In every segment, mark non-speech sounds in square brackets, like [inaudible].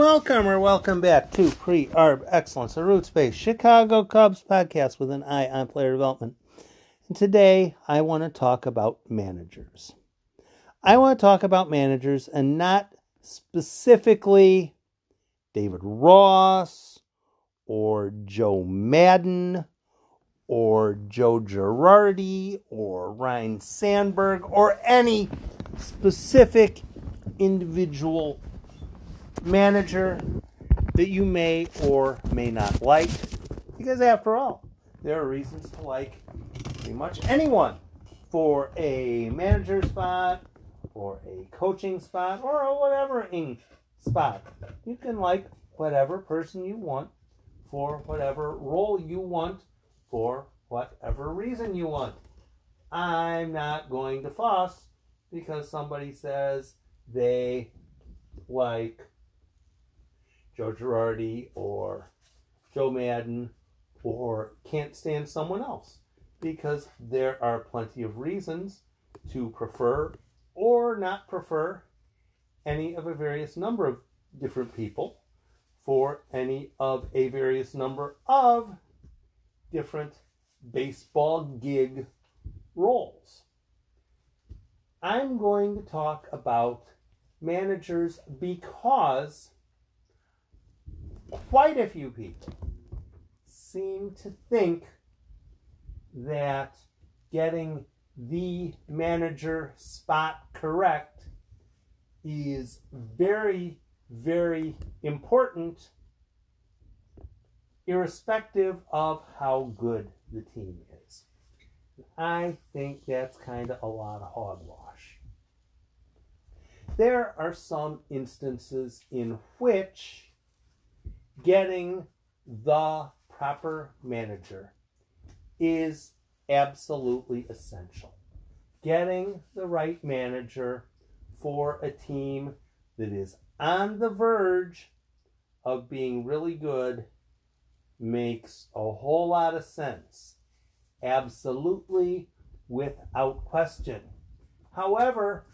Welcome or welcome back to Pre Arb Excellence, a roots based Chicago Cubs podcast with an eye on player development. And today I want to talk about managers. I want to talk about managers and not specifically David Ross or Joe Maddon or Joe Girardi or Ryne Sandberg or any specific individual manager that you may or may not like. Because after all, there are reasons to like pretty much anyone for a manager spot or a coaching spot or a whatever spot. You can like whatever person you want for whatever role you want for whatever reason you want. I'm not going to fuss because somebody says they like Joe Girardi or Joe Maddon or can't stand someone else because there are plenty of reasons to prefer or not prefer any of a various number of different people for any of a various number of different baseball gig roles. I'm going to talk about managers because quite a few people seem to think that getting the manager spot correct is very, very important, irrespective of how good the team is. I think that's kind of a lot of hogwash. There are some instances in which getting the proper manager is absolutely essential. Getting the right manager for a team that is on the verge of being really good makes a whole lot of sense. Absolutely, without question. However,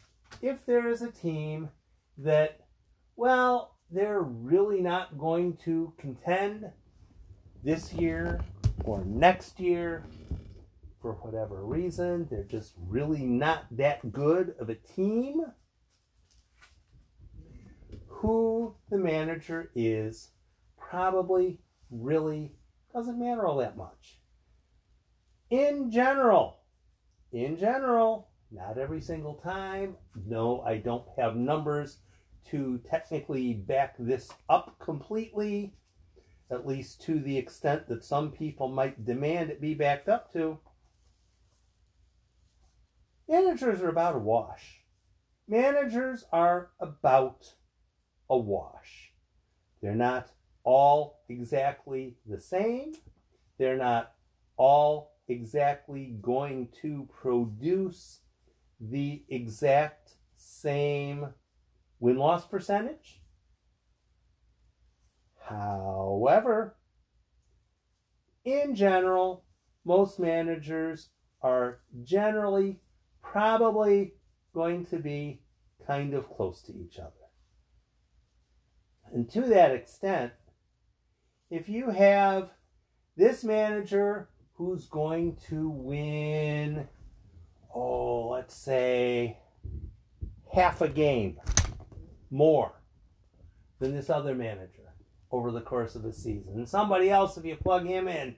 if there is a team that, well, they're really not going to contend this year or next year for whatever reason. They're just really not that good of a team. Who the manager is probably really doesn't matter all that much. In general, in general, not every single time. No, I don't have numbers to technically back this up completely, at least to the extent that some people might demand it be backed up to. Managers are about a wash. Managers are about a wash. They're not all exactly the same. They're not all exactly going to produce the exact same win loss percentage. However, in general, most managers are generally probably going to be kind of close to each other. And to that extent, if you have this manager who's going to win, oh, let's say half a game more than this other manager over the course of a season. And somebody else, if you plug him in,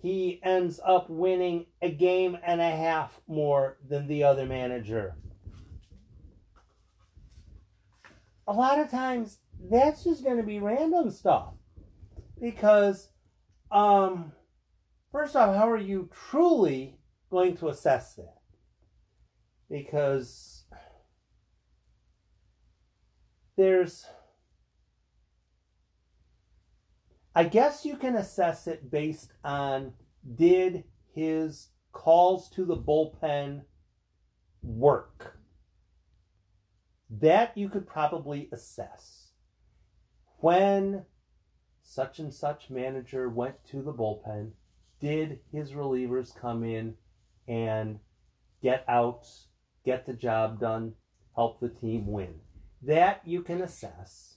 he ends up winning a game and a half more than the other manager. A lot of times, that's just going to be random stuff. Because, um, first off, how are you truly going to assess that? Because there's I guess you can assess it based on did his calls to the bullpen work? That you could probably assess. When such and such manager went to the bullpen, did his relievers come in and get outs, get the job done, help the team win? That you can assess.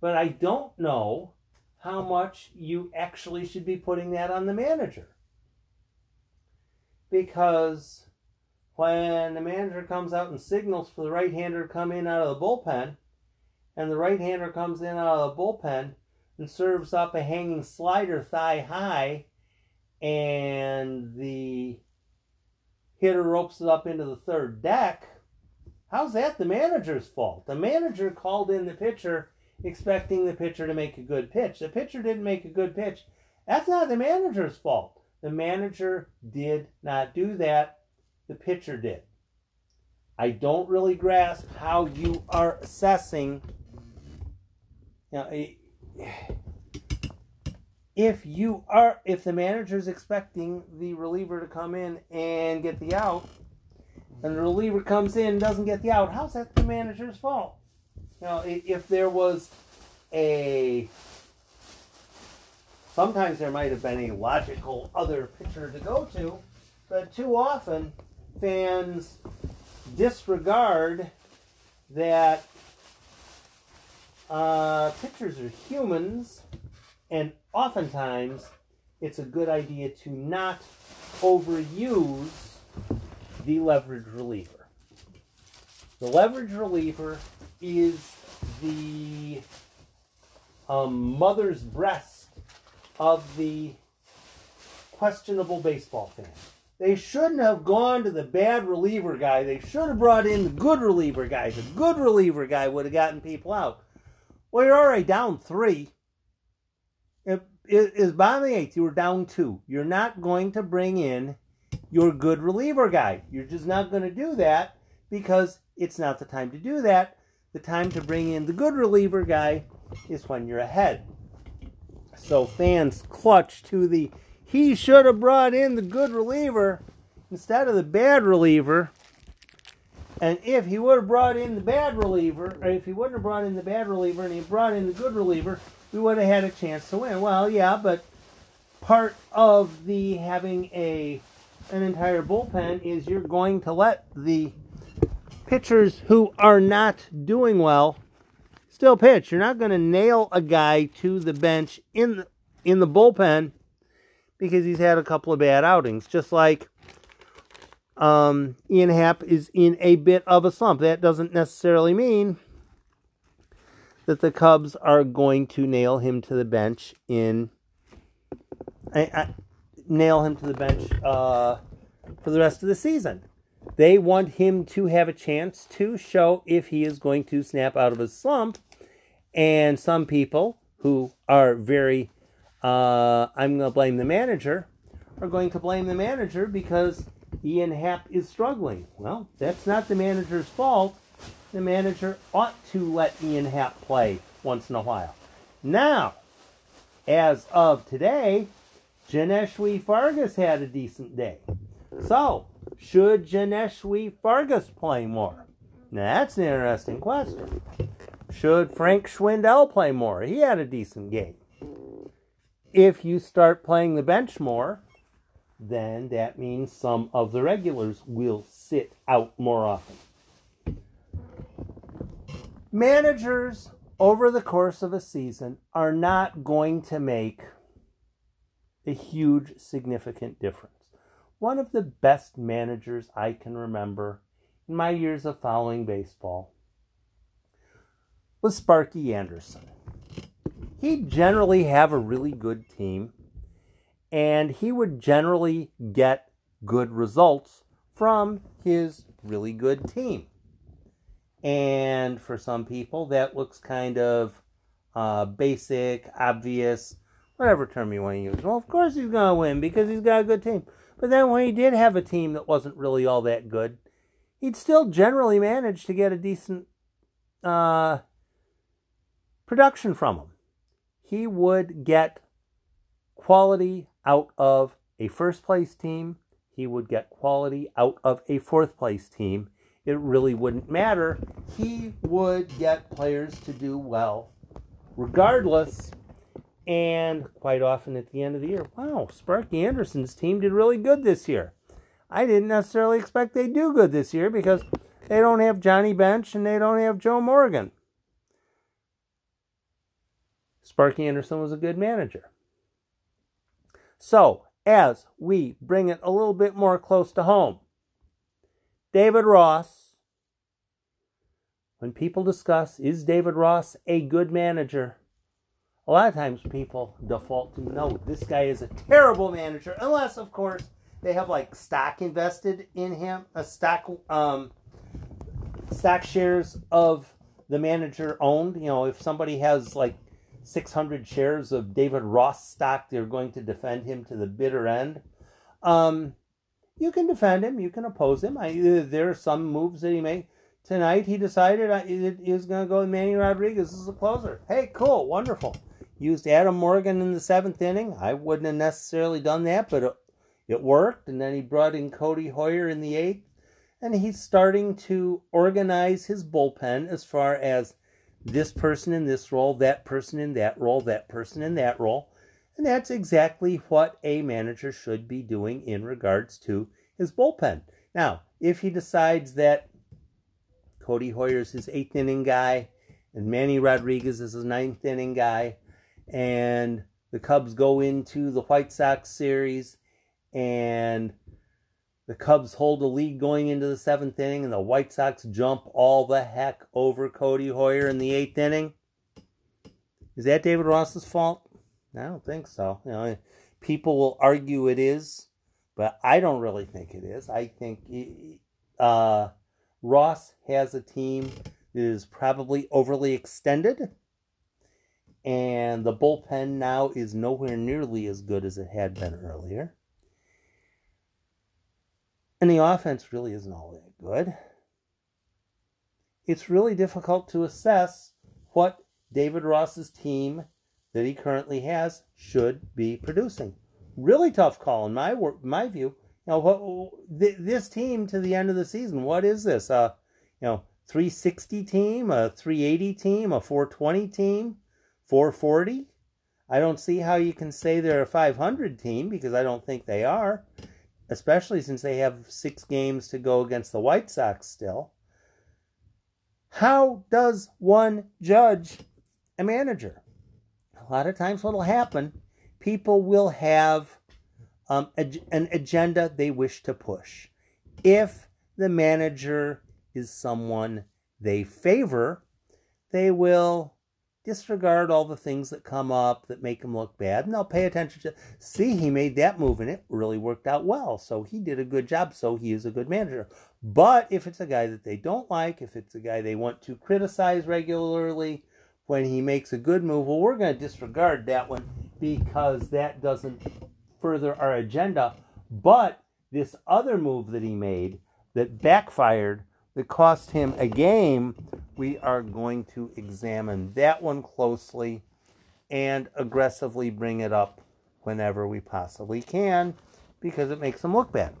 But I don't know how much you actually should be putting that on the manager. Because when the manager comes out and signals for the right hander to come in out of the bullpen, and the right hander comes in out of the bullpen and serves up a hanging slider thigh high, and the hitter ropes it up into the third deck, how's that the manager's fault? The manager called in the pitcher expecting the pitcher to make a good pitch. The pitcher didn't make a good pitch. That's not the manager's fault. The manager did not do that. The pitcher did. I don't really grasp how you are assessing. You know, eh, if you are, if the manager is expecting the reliever to come in and get the out, and the reliever comes in and doesn't get the out, how's that the manager's fault? You know, if there was a sometimes there might have been a logical other pitcher to go to, but too often fans disregard that uh, pitchers are humans, and oftentimes it's a good idea to not overuse the leverage reliever. The leverage reliever is the um, mother's breast of the questionable baseball fan. They shouldn't have gone to the bad reliever guy. They should have brought in the good reliever guy. The good reliever guy would have gotten people out. Well, you're already down three. It is of the eighth. You were down two. You're not going to bring in your good reliever guy. You're just not going to do that because it's not the time to do that. The time to bring in the good reliever guy is when you're ahead. So fans clutch to the he should have brought in the good reliever instead of the bad reliever. And if he would have brought in the bad reliever, or if he wouldn't have brought in the bad reliever and he brought in the good reliever, we would have had a chance to win. Well, yeah, but part of the having a an entire bullpen is you're going to let the pitchers who are not doing well still pitch. You're not going to nail a guy to the bench in the, in the bullpen because he's had a couple of bad outings. Just like um, Ian Happ is in a bit of a slump. That doesn't necessarily mean that the Cubs are going to nail him to the bench in I, I, nail him to the bench uh, for the rest of the season. They want him to have a chance to show if he is going to snap out of his slump and some people who are very, uh, I'm going to blame the manager, are going to blame the manager because Ian Happ is struggling. Well, that's not the manager's fault. The manager ought to let Ian Happ play once in a while. Now, as of today, Johneshwy Fargas had a decent day. So, should Johneshwy Fargas play more? Now, that's an interesting question. Should Frank Schwindel play more? He had a decent game. If you start playing the bench more, then that means some of the regulars will sit out more often. Managers over the course of a season are not going to make a huge, significant difference. One of the best managers I can remember in my years of following baseball was Sparky Anderson. He'd generally have a really good team, and he would generally get good results from his really good team. And for some people, that looks kind of uh, basic, obvious, whatever term you want to use. Well, of course he's going to win because he's got a good team. But then when he did have a team that wasn't really all that good, he'd still generally manage to get a decent uh, production from him. He would get quality out of a first place team. He would get quality out of a fourth place team. It really wouldn't matter. He would get players to do well regardless. And quite often at the end of the year, wow, Sparky Anderson's team did really good this year. I didn't necessarily expect they'd do good this year because they don't have Johnny Bench and they don't have Joe Morgan. Sparky Anderson was a good manager. So, as we bring it a little bit more close to home, David Ross, when people discuss, is David Ross a good manager? A lot of times people default to no, this guy is a terrible manager, unless, of course, they have like stock invested in him, a stock, um, stock shares of the manager owned. You know, if somebody has like 600 shares of David Ross stock, they're going to defend him to the bitter end. Um, you can defend him, you can oppose him. I, there are some moves that he made. Tonight, he decided he was going to go with Manny Rodriguez as a closer. Hey, cool, wonderful. Used Adam Morgan in the seventh inning. I wouldn't have necessarily done that, but it worked. And then he brought in Codi Heuer in the eighth. And he's starting to organize his bullpen as far as this person in this role, that person in that role, that person in that role. And that's exactly what a manager should be doing in regards to his bullpen. Now, if he decides that Codi Heuer is his eighth inning guy and Manny Rodriguez is his ninth inning guy, and the Cubs go into the White Sox series and the Cubs hold a lead going into the seventh inning, and the White Sox jump all the heck over Codi Heuer in the eighth inning. Is that David Ross's fault? I don't think so. You know, people will argue it is, but I don't really think it is. I think uh, Ross has a team that is probably overly extended, and the bullpen now is nowhere nearly as good as it had been earlier. And the offense really isn't all that good. It's really difficult to assess what David Ross's team that he currently has should be producing. Really tough call in my my view. Know, what, this team to the end of the season, what is this? Uh, you know, 360 team, a 380 team, a 420 team, 440? I don't see how you can say they're a 500 team because I don't think they are especially since they have six games to go against the White Sox still. How does one judge a manager? A lot of times, what will happen, people will have um, a, an agenda they wish to push. If the manager is someone they favor, they will disregard all the things that come up that make him look bad and they'll pay attention to see he made that move and it really worked out well. So he did a good job so he is a good manager. But if it's a guy that they don't like if it's a guy they want to criticize regularly when he makes a good move well we're going to disregard that one because that doesn't further our agenda. But this other move that he made that backfired that cost him a game we are going to examine that one closely and aggressively bring it up whenever we possibly can because it makes them look bad.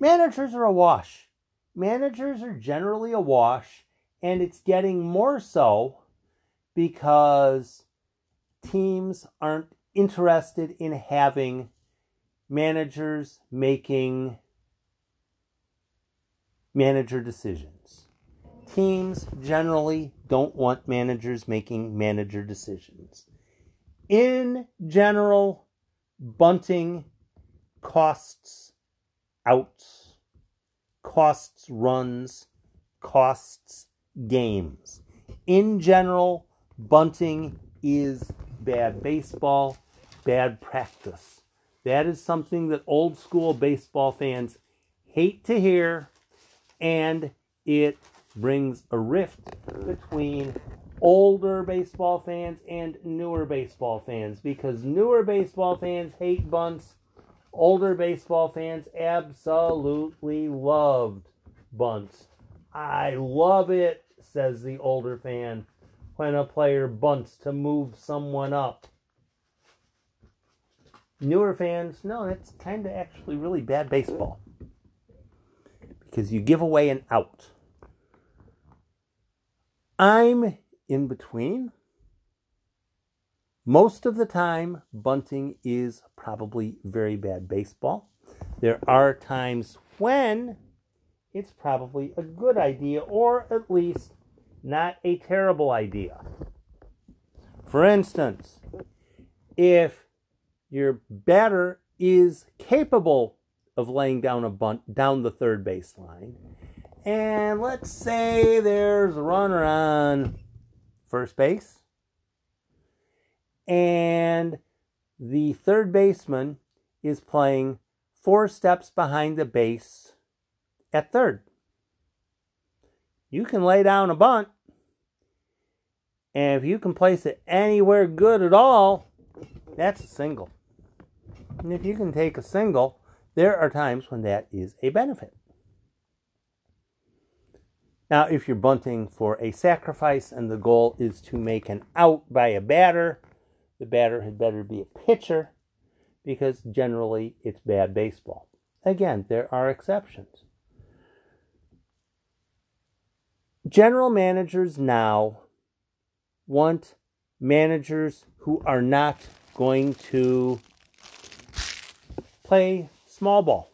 Managers are a wash. Managers are generally a wash, and it's getting more so because teams aren't interested in having managers making manager decisions teams generally don't want managers making manager decisions. In general, bunting costs outs, costs runs, costs games. In general, bunting is bad baseball, bad practice. That is something that old school baseball fans hate to hear, and it brings a rift between older baseball fans and newer baseball fans because newer baseball fans hate bunts. Older baseball fans absolutely loved bunts. I love it, says the older fan, when a player bunts to move someone up. Newer fans, no, that's kind of actually really bad baseball because you give away an out. I'm in between. Most of the time, bunting is probably very bad baseball. There are times when it's probably a good idea, or at least not a terrible idea. For instance, if your batter is capable of laying down a bunt down the third baseline, and let's say there's a runner on first base, and the third baseman is playing four steps behind the base at third. You can lay down a bunt, and if you can place it anywhere good at all, that's a single. And if you can take a single, there are times when that is a benefit. Now, if you're bunting for a sacrifice and the goal is to make an out by a batter, the batter had better be a pitcher because generally it's bad baseball. Again, there are exceptions. General managers now want managers who are not going to play small ball.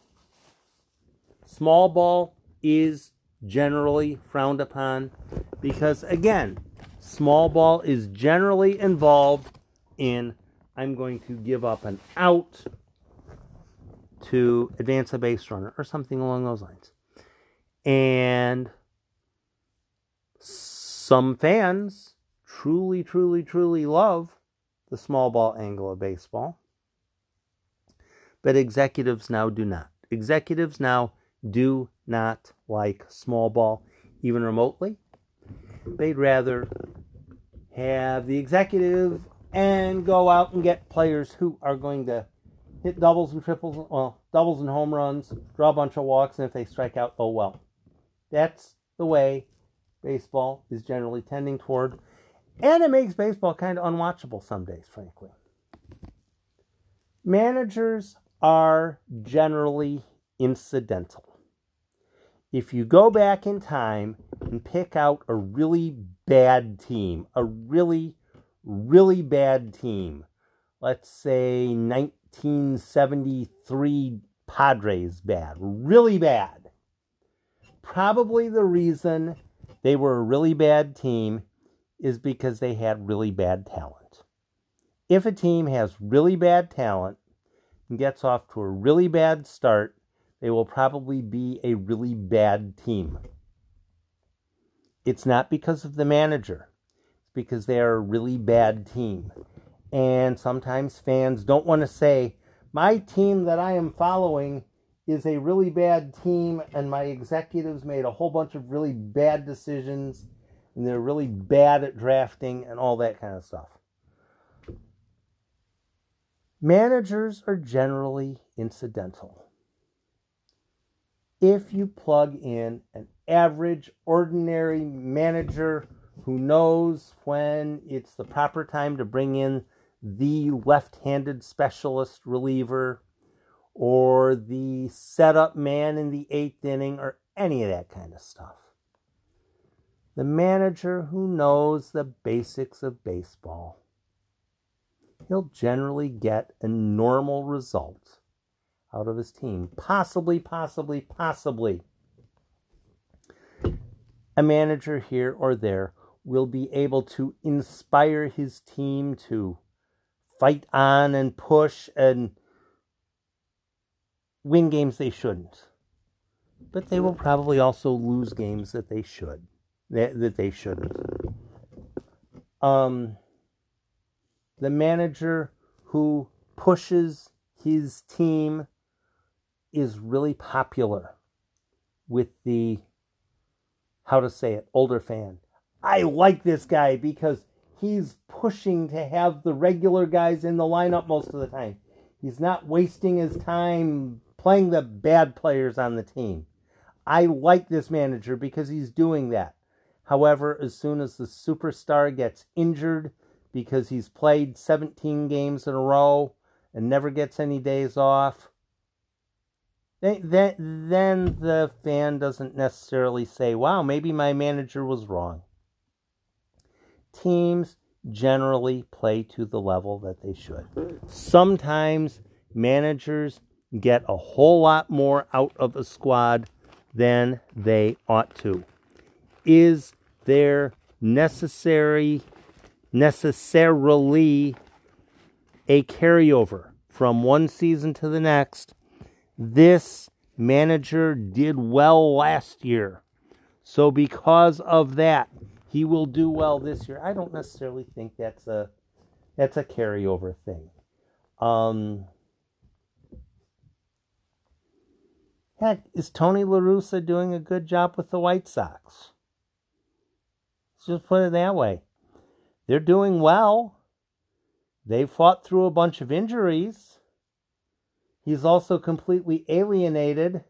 Small ball is generally frowned upon because, again, small ball is generally involved in I'm going to give up an out to advance a base runner or something along those lines. And some fans truly, truly, truly love the small ball angle of baseball, but executives now do not. Executives now do not like small ball even remotely. They'd rather have the executive and go out and get players who are going to hit doubles and triples, well, doubles and home runs, draw a bunch of walks, and if they strike out, oh well. That's the way baseball is generally tending toward, and it makes baseball kind of unwatchable some days, frankly. Managers are generally incidental. If you go back in time and pick out a really bad team, a really really bad team, let's say 1973 Padres bad, really bad. Probably the reason they were a really bad team is because they had really bad talent. If a team has really bad talent gets off to a really bad start, they will probably be a really bad team. It's not because of the manager it's because they are a really bad team. And sometimes fans don't want to say, my team that I am following is a really bad team, and my executives made a whole bunch of really bad decisions, and they're really bad at drafting and all that kind of stuff. Managers are generally incidental. If you plug in an average, ordinary manager who knows when it's the proper time to bring in the left handed specialist reliever or the setup man in the eighth inning or any of that kind of stuff. The manager who knows the basics of baseball. He'll generally get a normal result out of his team. Possibly, possibly, possibly. A manager here or there will be able to inspire his team to fight on and push and win games they shouldn't. But they will probably also lose games that they should that, that they shouldn't. Um the manager who pushes his team is really popular with the how to say it older fan I like this guy because he's pushing to have the regular guys in the lineup most of the time. He's not wasting his time playing the bad players on the team. I like this manager because he's doing that. However, as soon as the superstar gets injured because he's played 17 games in a row and never gets any days off, then, then the fan doesn't necessarily say, wow, maybe my manager was wrong teams generally play to the level that they should. Sometimes managers get a whole lot more out of a squad than they ought to. Is there necessary necessarily a carryover from one season to the next. This manager did well last year. So because of that, he will do well this year. I don't necessarily think that's a that's a carryover thing. Um, heck, is Tony La Russa doing a good job with the White Sox? Let's just put it that way. They're doing well. They fought through a bunch of injuries. He's also completely alienated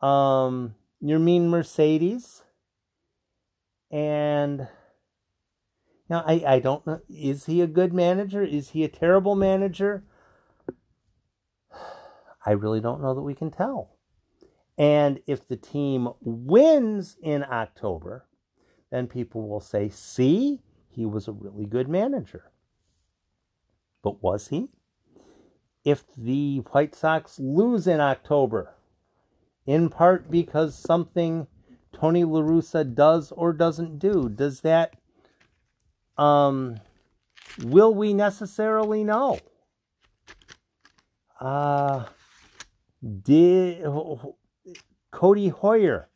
um, Yermin Mercedes. And now I, I don't know. Is he a good manager? Is he a terrible manager? [sighs] I really don't know that we can tell. And if the team wins in October, then people will say, see, he was a really good manager. But was he? If the White Sox lose in October, in part because something Tony La Russa does or doesn't do, does that um will we necessarily know? Uh did Codi Heuer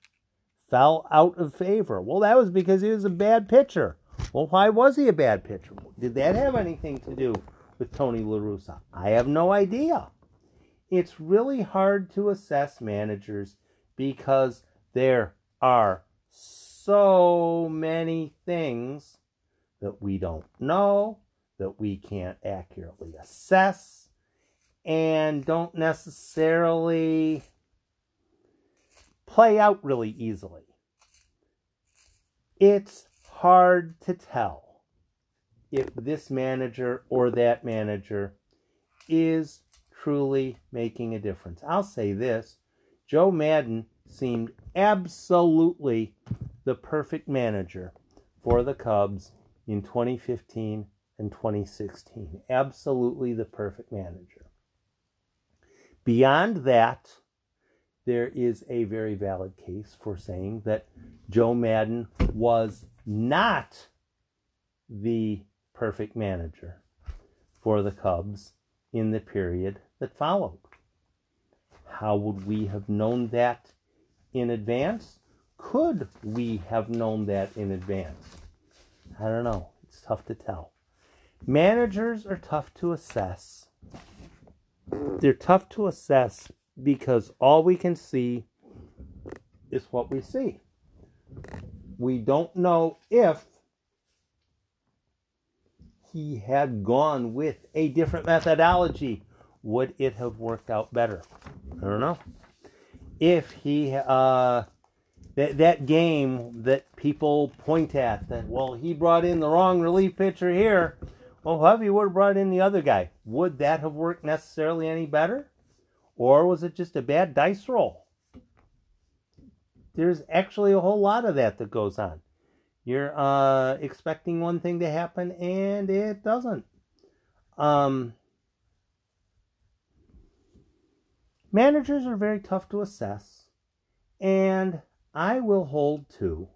fell out of favor? Well, that was because he was a bad pitcher. Well, why was he a bad pitcher? Did that have anything to do with Tony La Russa? I have no idea. It's really hard to assess managers because there are so many things that we don't know, that we can't accurately assess, and don't necessarily play out really easily. It's hard to tell if this manager or that manager is truly making a difference. I'll say this Joe Maddon seemed absolutely the perfect manager for the Cubs in 2015 and 2016. Absolutely the perfect manager. Beyond that, there is a very valid case for saying that Joe Maddon was not the perfect manager for the Cubs in the period that followed. How would we have known that in advance? Could we have known that in advance? I don't know. It's tough to tell. Managers are tough to assess. They're tough to assess because all we can see is what we see. We don't know if he had gone with a different methodology, would it have worked out better? I don't know. If he, uh, that, that game that people point at, that, well, he brought in the wrong relief pitcher here. Well, he would have brought in the other guy, would that have worked necessarily any better? Or was it just a bad dice roll? There's actually a whole lot of that that goes on. You're uh, expecting one thing to happen and it doesn't. Um, managers are very tough to assess, and I will hold to,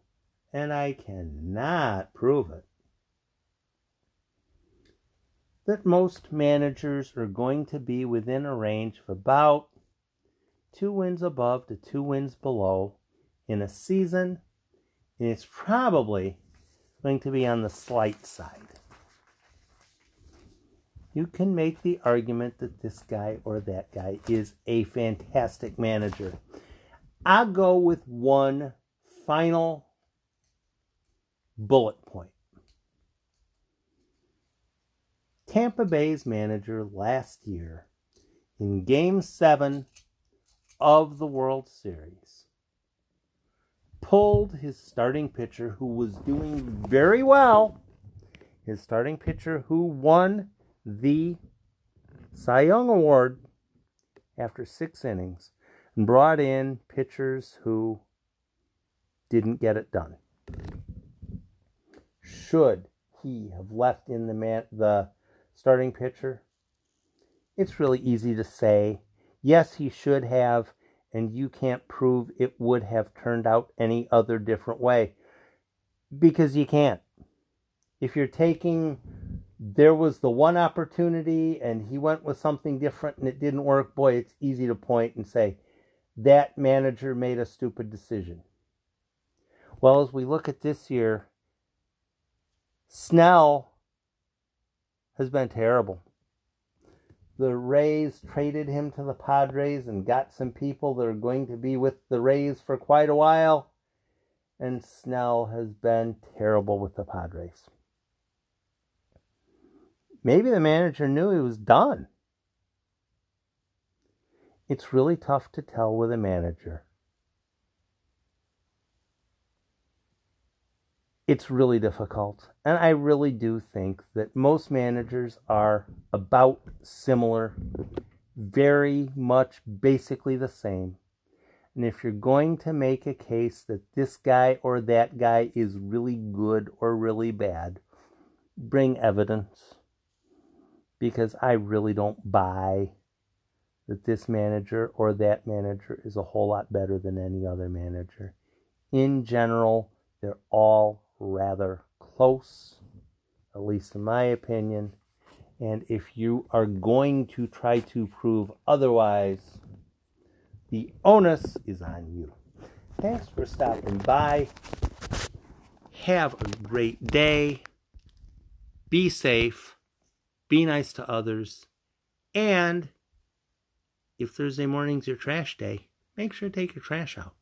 and I cannot prove it, that most managers are going to be within a range of about two wins above to two wins below in a season, and it's probably going to be on the slight side. You can make the argument that this guy or that guy is a fantastic manager. I'll go with one final bullet point. Tampa Bay's manager last year in Game 7 of the World Series pulled his starting pitcher who was doing very well, his starting pitcher who won the Cy Young Award after six innings, and brought in pitchers who didn't get it done. Should he have left in the man, the starting pitcher? It's really easy to say, yes, he should have, and you can't prove it would have turned out any other different way because you can't. if you're taking there was the one opportunity and he went with something different and it didn't work, boy, it's easy to point and say, that manager made a stupid decision. Well, as we look at this year, Snell has been terrible. The Rays traded him to the Padres and got some people that are going to be with the Rays for quite a while. And Snell has been terrible with the Padres. Maybe the manager knew he was done. It's really tough to tell with a manager. It's really difficult. And I really do think that most managers are about similar, very much basically the same. And if you're going to make a case that this guy or that guy is really good or really bad, bring evidence because I really don't buy that this manager or that manager is a whole lot better than any other manager. In general, they're all rather close, at least in my opinion. And if you are going to try to prove otherwise, the onus is on you. Thanks for stopping by. Have a great day. Be safe be nice to others, and if Thursday morning's your trash day, make sure to take your trash out.